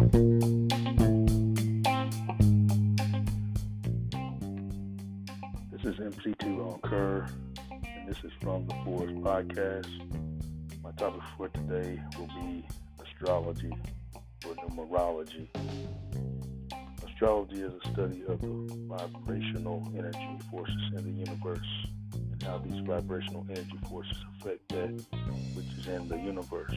This is MC2 on Kerr, and this is from the Forest Podcast. My topic for today will be astrology or numerology. Astrology is a study of the vibrational energy forces in the universe and how these vibrational energy forces affect that which is in the universe.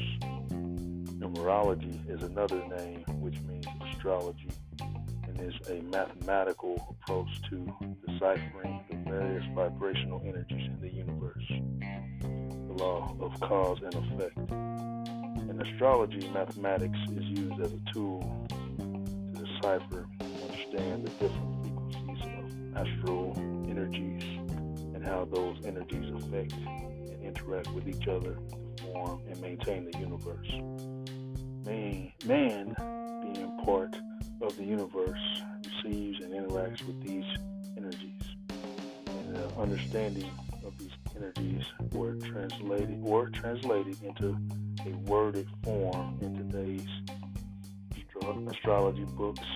Numerology is another name which means astrology and is a mathematical approach to deciphering the various vibrational energies in the universe. The law of cause and effect. In astrology, mathematics is used as a tool to decipher and understand the different frequencies of astral energies and how those energies affect and interact with each other to form and maintain the universe. Man, man being part of the universe receives and interacts with these energies. And the understanding of these energies were translated or translated into a worded form in today's astro- astrology books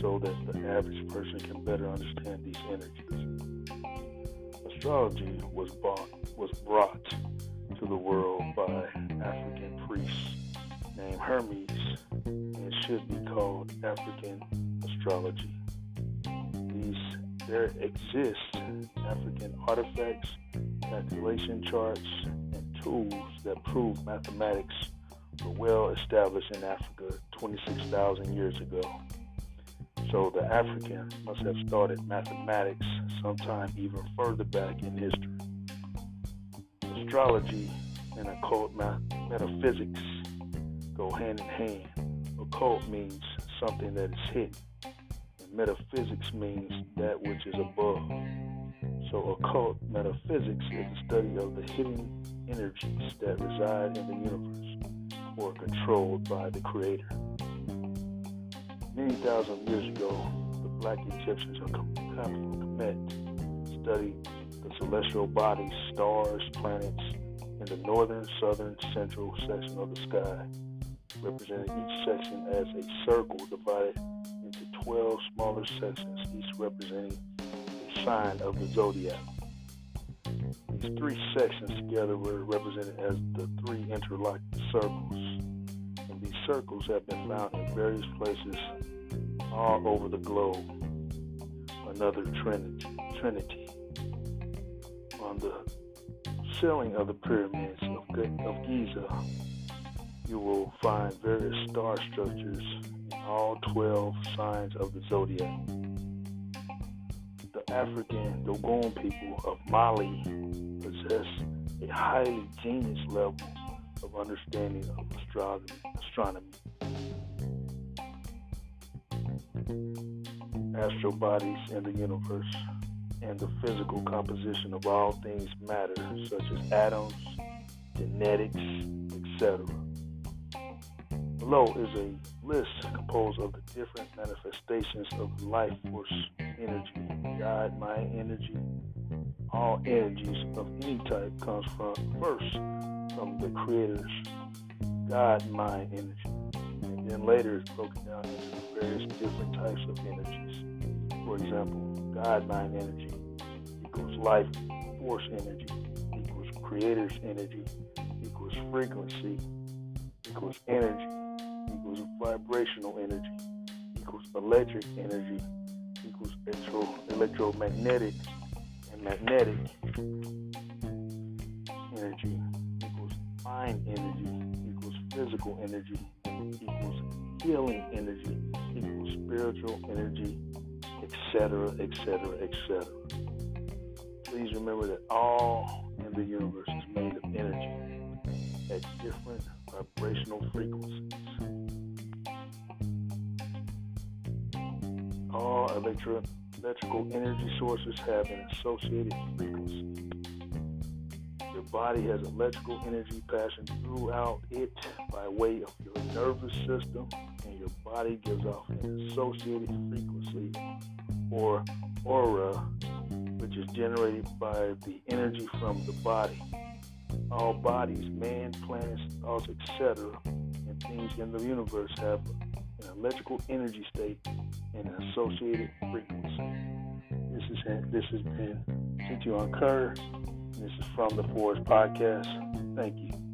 so that the average person can better understand these energies. Astrology was bought was brought to the world by African priests Hermes and should be called African astrology. These there exist African artifacts, calculation charts, and tools that prove mathematics were well established in Africa 26,000 years ago. So the African must have started mathematics sometime even further back in history. Astrology and occult math- metaphysics go hand in hand. Occult means something that is hidden, and metaphysics means that which is above. So, occult metaphysics is the study of the hidden energies that reside in the universe or controlled by the Creator. Many thousand years ago, the black Egyptians of Kemet studied the celestial bodies, stars, planets in the northern, southern, central section of the sky representing each section as a circle divided into 12 smaller sections, each representing a sign of the zodiac. These three sections together were represented as the three interlocked circles. And these circles have been found in various places all over the globe. Another trinity. trinity. On the ceiling of the pyramids of Giza, you will find various star structures in all 12 signs of the zodiac. The African Dogon people of Mali possess a highly genius level of understanding of astronomy. astronomy. Astral bodies in the universe and the physical composition of all things matter, such as atoms, genetics, etc. Below is a list composed of the different manifestations of life force energy, God, mind energy. All energies of any type comes from first from the creator's God mind energy. And then later it's broken down into various different types of energies. For example, God mind energy equals life force energy equals creator's energy equals frequency equals energy equals vibrational energy equals electric energy equals electro, electromagnetic and magnetic energy equals mind energy equals physical energy equals healing energy equals spiritual energy etc etc etc please remember that all in the universe is made of energy. At different vibrational frequencies all electro- electrical energy sources have an associated frequency. Your body has electrical energy passing throughout it by way of your nervous system, and your body gives off an associated frequency or aura, which is generated by the energy from the body. All bodies, man, planets, stars, etc., and things in the universe have an electrical energy state, and an associated frequency. This is this has been you on Kerr. This is from the Forest Podcast. Thank you.